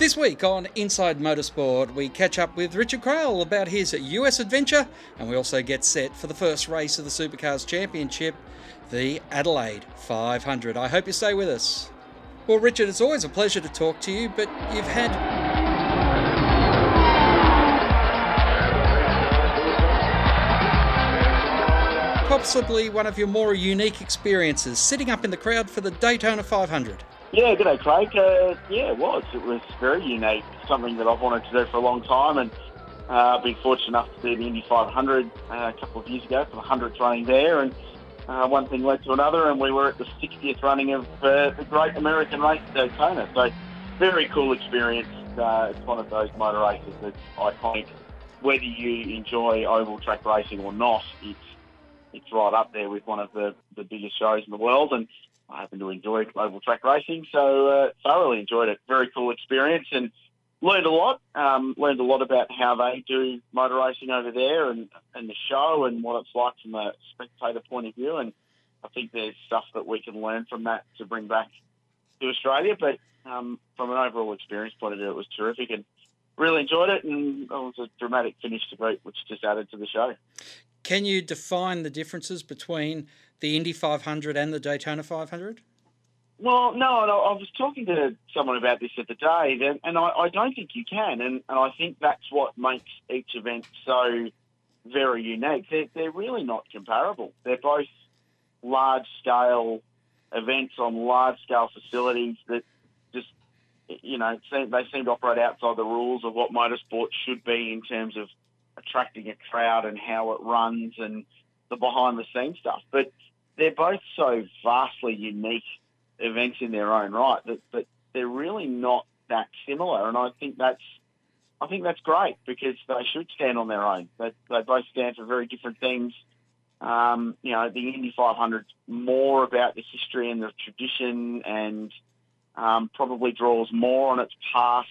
This week on Inside Motorsport, we catch up with Richard Craill about his US adventure, and we also get set for the first race of the Supercars Championship, the Adelaide 500. I hope you stay with us. Well, Richard, it's always a pleasure to talk to you, but you've had possibly one of your more unique experiences sitting up in the crowd for the Daytona 500. Yeah, good day, Craig. Uh, yeah, it was. It was very unique. Something that I've wanted to do for a long time, and uh, been fortunate enough to do the Indy 500 uh, a couple of years ago for the 100th running there, and uh, one thing led to another, and we were at the 60th running of uh, the Great American Race Daytona. So, very cool experience. Uh, it's one of those motor races that's iconic. Whether you enjoy oval track racing or not, it's it's right up there with one of the, the biggest shows in the world, and I happen to enjoy oval track racing, so uh, thoroughly enjoyed it. Very cool experience and learned a lot. Um, learned a lot about how they do motor racing over there and, and the show and what it's like from a spectator point of view. And I think there's stuff that we can learn from that to bring back to Australia. But um, from an overall experience point of view, it was terrific and really enjoyed it. And it was a dramatic finish to boot, which just added to the show. Can you define the differences between the Indy 500 and the Daytona 500? Well, no, no, I was talking to someone about this the day, and I, I don't think you can, and, and I think that's what makes each event so very unique. They're, they're really not comparable. They're both large scale events on large scale facilities that just, you know, they seem to operate outside the rules of what motorsport should be in terms of attracting a crowd and how it runs and the behind the scenes stuff. But they're both so vastly unique events in their own right that, that they're really not that similar. And I think that's I think that's great because they should stand on their own. They, they both stand for very different things. Um, you know, the Indy 500 more about the history and the tradition and um, probably draws more on its past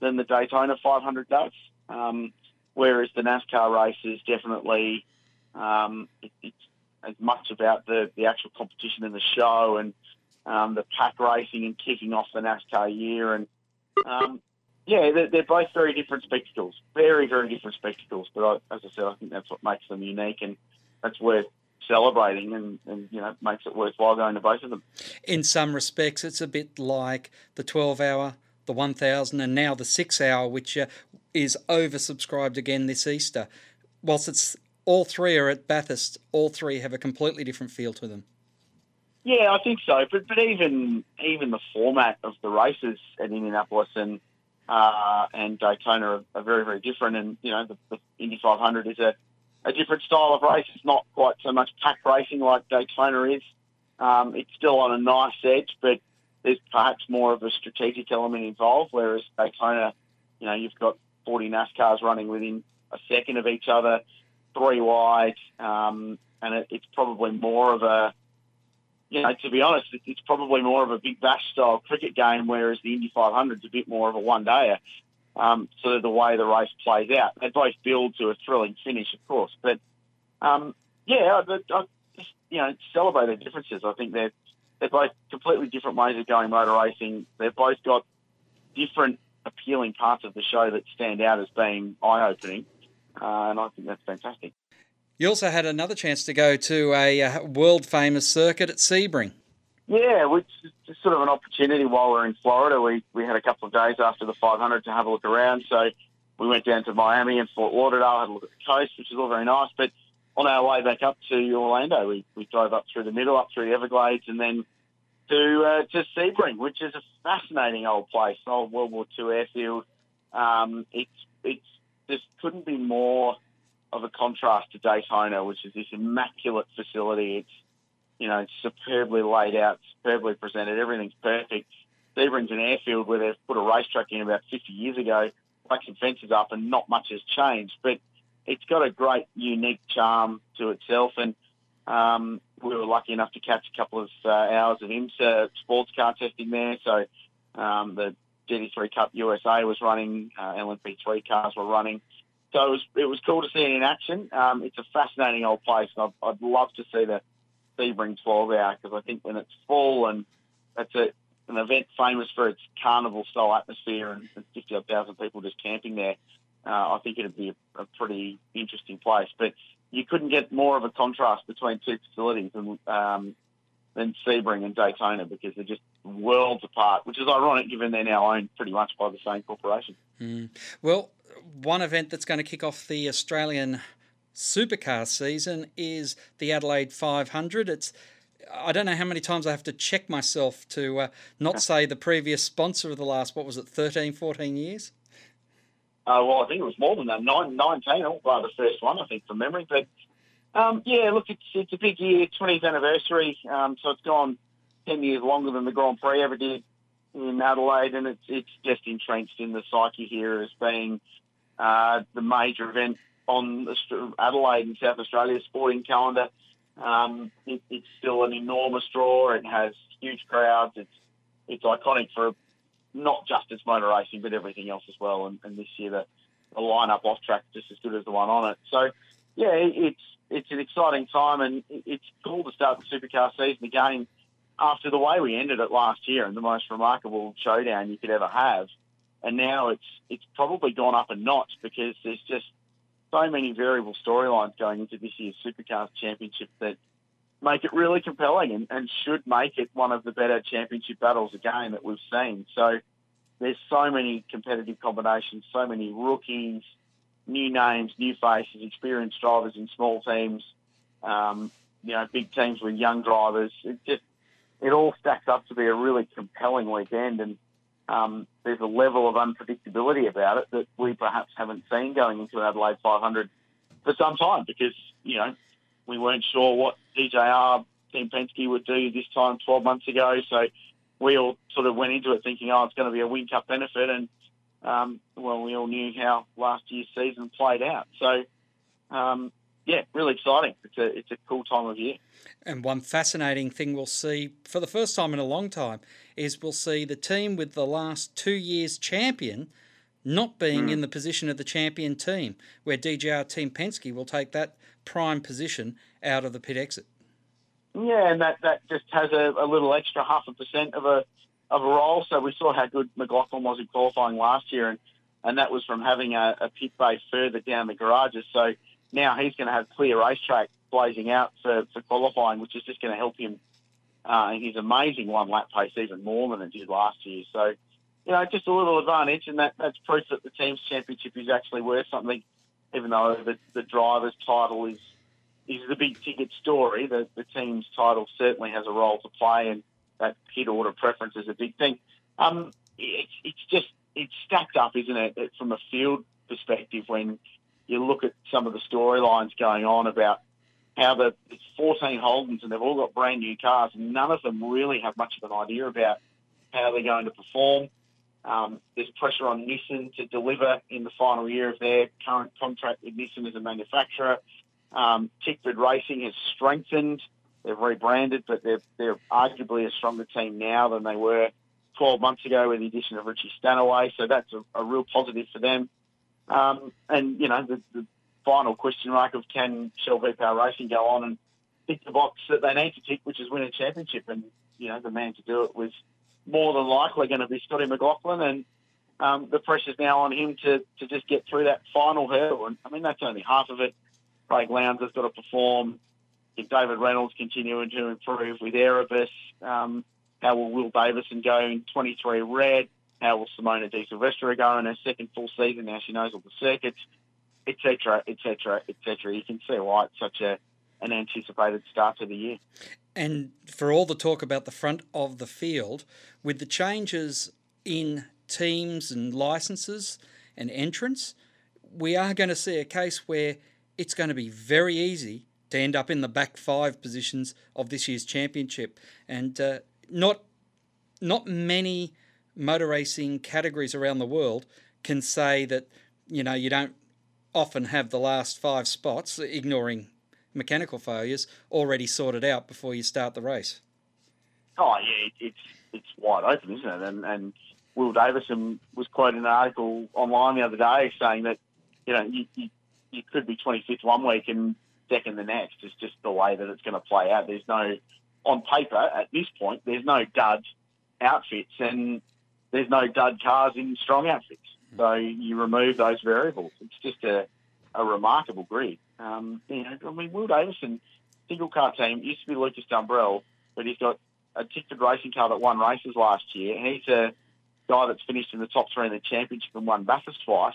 than the Daytona 500 does. Um, whereas the NASCAR race is definitely um, it, it's as much about the, the actual competition in the show and um, the pack racing and kicking off the NASCAR year. And um, yeah, they're, they're, both very different spectacles, very, very different spectacles. But I, as I said, I think that's what makes them unique and that's worth celebrating and, and you know makes it worthwhile going to both of them. In some respects, it's a bit like the 12 hour, the 1000, and now the six hour, which uh, is oversubscribed again this Easter. Whilst it's all three are at Bathurst, all three have a completely different feel to them. Yeah, I think so. But but even even the format of the races at Indianapolis and uh, and Daytona are, are, very very different. And you know the, the Indy 500 is a, a different style of race. It's not quite so much pack racing like Daytona is. Um, it's still on a nice edge, but there's perhaps more of a strategic element involved. Whereas Daytona, you know, you've got 40 NASCARs running within a second of each other three wide, um, and it, it's probably more of a, you know, to be honest, it's probably more of a big bash style cricket game, whereas the Indy 500 is a bit more of a one dayer. Um, sort of the way the race plays out. They both build to a thrilling finish, of course, but um, yeah, I, I just you know celebrate the differences. I think they're they're both completely different ways of going motor racing. They've both got different appealing parts of the show that stand out as being eye opening uh, and I think that's fantastic. You also had another chance to go to a uh, world famous circuit at Sebring. Yeah, which is sort of an opportunity while we are in Florida. We, we had a couple of days after the 500 to have a look around. So we went down to Miami and Fort Lauderdale, had a look at the coast, which is all very nice. But on our way back up to Orlando, we, we drove up through the middle, up through the Everglades, and then to uh, to Sebring, which is a fascinating old place, old World War II airfield. Um, it's it's couldn't be more of a contrast to Daytona, which is this immaculate facility. It's you know it's superbly laid out, superbly presented. Everything's perfect. Sebring's an airfield where they've put a racetrack in about 50 years ago, like some fences up, and not much has changed. But it's got a great, unique charm to itself, and um, we were lucky enough to catch a couple of uh, hours of IMSA sports car testing there. So um, the GT3 Cup USA was running, uh, LMP3 cars were running. So it was it was cool to see it in action. Um, it's a fascinating old place, and I'd, I'd love to see the Sebring 12 hour because I think when it's full and that's a an event famous for its carnival style atmosphere and, and 50 people just camping there, uh, I think it'd be a, a, pretty interesting place. But you couldn't get more of a contrast between two facilities than, um, than Sebring and Daytona because they're just worlds apart, which is ironic given they're now owned pretty much by the same corporation. Mm. Well, one event that's going to kick off the Australian supercar season is the Adelaide 500. It's I don't know how many times I have to check myself to uh, not say the previous sponsor of the last, what was it, 13, 14 years? Uh, well, I think it was more than that, Nine, 19, by the first one, I think, from memory. But um, yeah, look, it's, it's a big year, 20th anniversary. Um, so it's gone 10 years longer than the Grand Prix ever did in Adelaide, and it's, it's just entrenched in the psyche here as being uh, the major event on Adelaide and South Australia's sporting calendar. Um, it, it's still an enormous draw. It has huge crowds. It's it's iconic for not just its motor racing, but everything else as well. And, and this year, the, the lineup off track just as good as the one on it. So, yeah, it's it's an exciting time, and it's cool to start the supercar season again after the way we ended it last year and the most remarkable showdown you could ever have. And now it's it's probably gone up a notch because there's just so many variable storylines going into this year's Supercars Championship that make it really compelling and, and should make it one of the better championship battles again that we've seen. So there's so many competitive combinations, so many rookies, new names, new faces, experienced drivers in small teams, um, you know, big teams with young drivers. It just it all stacks up to be a really compelling weekend and um, there's a level of unpredictability about it that we perhaps haven't seen going into Adelaide 500 for some time because, you know, we weren't sure what DJR Team Penske would do this time 12 months ago. So we all sort of went into it thinking, oh, it's going to be a Whincup benefit. And, um, well, we all knew how last year's season played out. So, um, yeah, really exciting. It's a, it's a cool time of year. And one fascinating thing we'll see for the first time in a long time is we'll see the team with the last two years champion not being mm. in the position of the champion team, where DJR Team Penske will take that prime position out of the pit exit. Yeah, and that, that just has a, a little extra half a percent of a of a role. So we saw how good McLaughlin was in qualifying last year, and, and that was from having a, a pit bay further down the garages. So now he's going to have clear racetrack blazing out for, for qualifying, which is just going to help him uh, in his amazing one lap pace even more than it did last year. So, you know, just a little advantage, and that, that's proof that the team's championship is actually worth something, even though the, the driver's title is is the big ticket story. The, the team's title certainly has a role to play, and that pit order preference is a big thing. Um, it's, it's just it's stacked up, isn't it, from a field perspective when you look at some of the storylines going on about how the it's 14 Holdens and they've all got brand new cars, and none of them really have much of an idea about how they're going to perform. Um, there's pressure on Nissan to deliver in the final year of their current contract with Nissan as a manufacturer. Um, Tickford Racing has strengthened. They've rebranded, but they're, they're arguably a stronger team now than they were 12 months ago with the addition of Richie Stanaway. So that's a, a real positive for them. Um, and, you know, the, the, final question mark of can Shell V-Power Racing go on and tick the box that they need to tick, which is win a championship. And, you know, the man to do it was more than likely going to be Scotty McLaughlin. And um, the pressure's now on him to, to just get through that final hurdle. And, I mean, that's only half of it. Craig Lowndes has got to perform. If David Reynolds continuing to improve with Erebus, um, how will Will Davison go in 23 red? How will Simona De Silvestri go in her second full season? Now she knows all the circuits, etc., etc., etc. You can see why it's such a an anticipated start to the year. And for all the talk about the front of the field, with the changes in teams and licenses and entrants, we are going to see a case where it's going to be very easy to end up in the back five positions of this year's championship. And uh, not not many motor racing categories around the world can say that you know you don't often have the last five spots, ignoring mechanical failures, already sorted out before you start the race. Oh yeah, it's it's wide open, isn't it? And, and Will Davison was quoted in an article online the other day saying that you know you, you, you could be 25th one week and second the next. It's just the way that it's going to play out. There's no on paper at this point. There's no dud outfits, and there's no dud cars in strong outfits. Hmm. So you remove those variables. It's just a, a remarkable grid. Um, you know, I mean, Will Davison, single car team, used to be Lucas Dumbrell, but he's got a Tickford racing car that won races last year. And he's a guy that's finished in the top three in the championship and won Bathurst twice.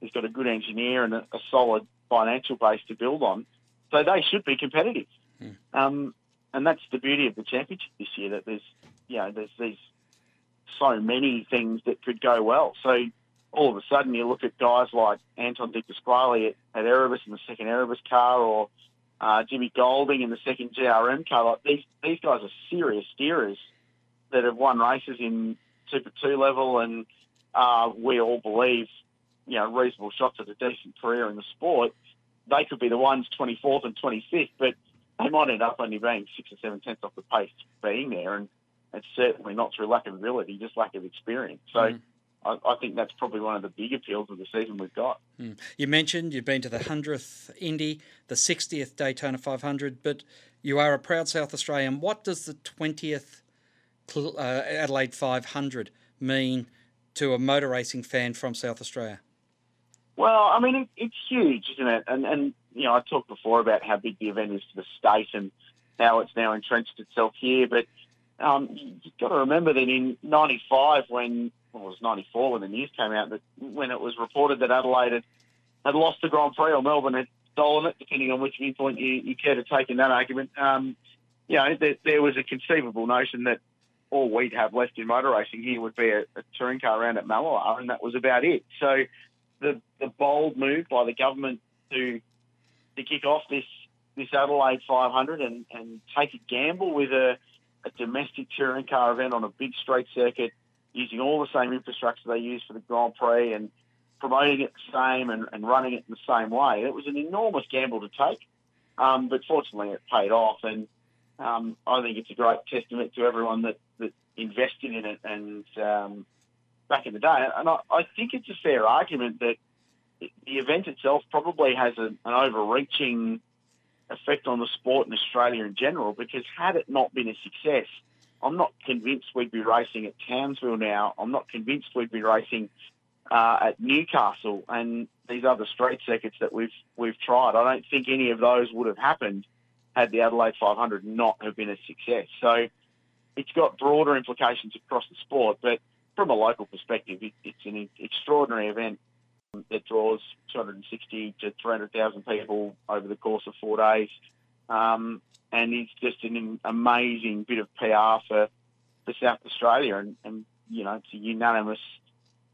He's got a good engineer and a, a solid financial base to build on. So they should be competitive. Mm. Um, and that's the beauty of the championship this year, that there's, you know, there's these so many things that could go well. So all of a sudden you look at guys like Anton De Pasquale at, Erebus in the second Erebus car or uh, Jimmy Golding in the second GRM car. Like these, these guys are serious steerers that have won races in Super 2 level and uh, we all believe, you know, reasonable shots at a decent career in the sport. They could be the ones 24th and 25th, but they might end up only being six or seven tenths off the pace being there. And it's certainly not through lack of ability, just lack of experience. So mm. I, I, think that's probably one of the big appeals of the season we've got. Mm. You mentioned you've been to the 100th Indy, the 60th Daytona 500, but you are a proud South Australian. What does the 20th uh, Adelaide 500 mean to a motor racing fan from South Australia? Well, I mean, it, it's huge, isn't it? And, and, you know, I talked before about how big the event is to the state and how it's now entrenched itself here, but um, you've got to remember that in '95, when well, it was '94 when the news came out that when it was reported that Adelaide had, had lost the Grand Prix or Melbourne had stolen it, depending on which viewpoint you, you care to take in that argument. Um, you know, there, there, was a conceivable notion that all we'd have left in motor racing here would be a, a touring car around at Mallala, and that was about it. So the the bold move by the government to to kick off this this Adelaide 500 and, and take a gamble with a a domestic touring car event on a big straight circuit using all the same infrastructure they use for the Grand Prix and promoting it the same and, and running it in the same way. It was an enormous gamble to take, um, but fortunately it paid off. And um, I think it's a great testament to everyone that, that invested in it and um, back in the day. And I, I think it's a fair argument that the event itself probably has a, an overreaching effect on the sport in Australia in general because had it not been a success, I'm not convinced we'd be racing at Townsville now. I'm not convinced we'd be racing uh, at Newcastle and these other straight circuits that we've we've tried. I don't think any of those would have happened had the Adelaide 500 not have been a success. So it's got broader implications across the sport, but from a local perspective, it, it's an extraordinary event that draws 260 to 300,000 people over the course of four days. Um, and it's just an amazing bit of PR for, for South Australia. And, and, you know, it's unanimous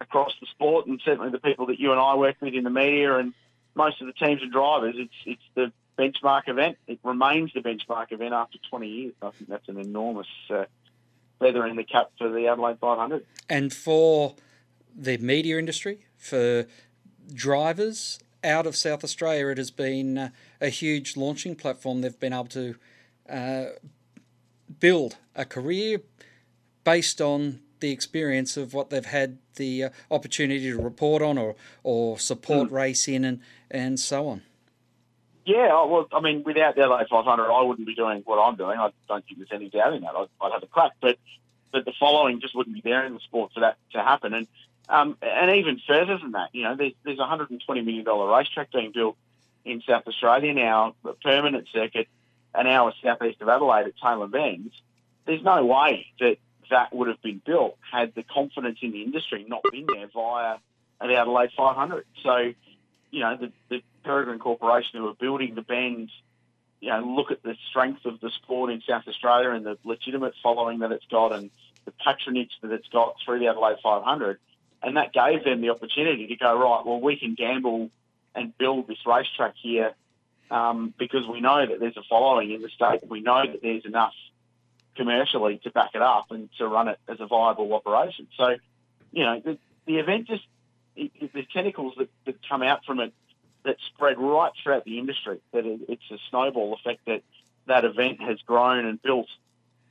across the sport and certainly the people that you and I work with in the media and most of the teams and drivers. It's, it's the benchmark event. It remains the benchmark event after 20 years. I think that's an enormous uh, feather in the cap for the Adelaide 500. And for the media industry, for drivers out of South Australia, it has been uh, a huge launching platform. They've been able to uh, build a career based on the experience of what they've had the uh, opportunity to report on or, or support mm. race in and, and so on. Yeah, well, I mean, without the LA 500, I wouldn't be doing what I'm doing. I don't think there's any doubt in that. I'd, I'd have a crack, but but the following just wouldn't be there in the sport for that to happen. And um, and even further than that, you know, there's, there's a $120 million racetrack being built in South Australia now, a permanent circuit, an hour southeast of Adelaide at Tailem Bends. There's no way that that would have been built had the confidence in the industry not been there via the Adelaide 500. So, you know, the, the Peregrine Corporation who are building the bends, you know, look at the strength of the sport in South Australia and the legitimate following that it's got and the patronage that it's got through the Adelaide 500 and that gave them the opportunity to go right. Well, we can gamble and build this racetrack here um, because we know that there's a following in the state. We know that there's enough commercially to back it up and to run it as a viable operation. So, you know, the, the event just it, it, the tentacles that, that come out from it that spread right throughout the industry. That it, it's a snowball effect that that event has grown and built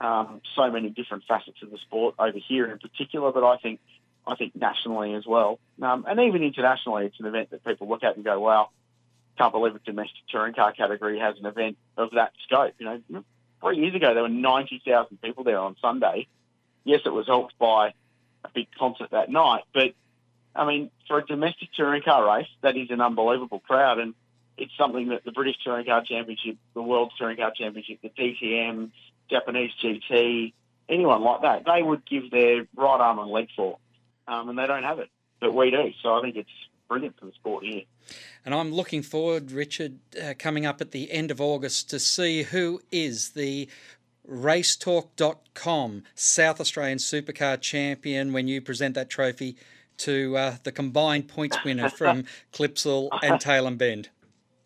um, so many different facets of the sport over here in particular. But I think I think nationally as well, um, and even internationally, it's an event that people look at and go, "Wow, can't believe a domestic touring car category has an event of that scope." You know, three years ago there were ninety thousand people there on Sunday. yes, it was helped by a big concert that night, but I mean, for a domestic touring car race, that is an unbelievable crowd, and it's something that the British Touring Car Championship, the World Touring Car Championship, the DTM, Japanese GT, anyone like that, they would give their right arm and leg for, um, and they don't have it, but we do. So I think it's brilliant for the sport here. And I'm looking forward, Richard, uh, coming up at the end of August to see who is the racetalk.com South Australian Supercar Champion when you present that trophy to uh, the combined points winner from Clipsal and Tailem Bend.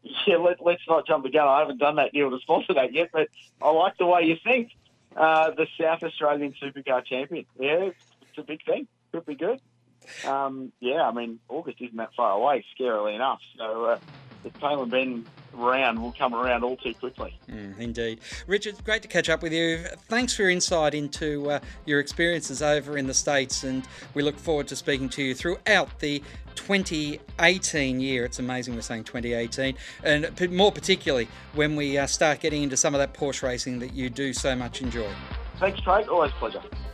Yeah, let, us not jump the gun. I haven't done that deal to sponsor that yet, but I like the way you think. Uh, the South Australian Supercar Champion. Yeah, it's a big thing. Could be good. Um, yeah, I mean, August isn't that far away, scarily enough. So uh, the Tailem Bend round will come around all too quickly. Mm, indeed. Richard, great to catch up with you. Thanks for your insight into uh, your experiences over in the States, and we look forward to speaking to you throughout the 2018 year. It's amazing we're saying 2018, and more particularly when we uh, start getting into some of that Porsche racing that you do so much enjoy. Thanks, Craig. Always pleasure.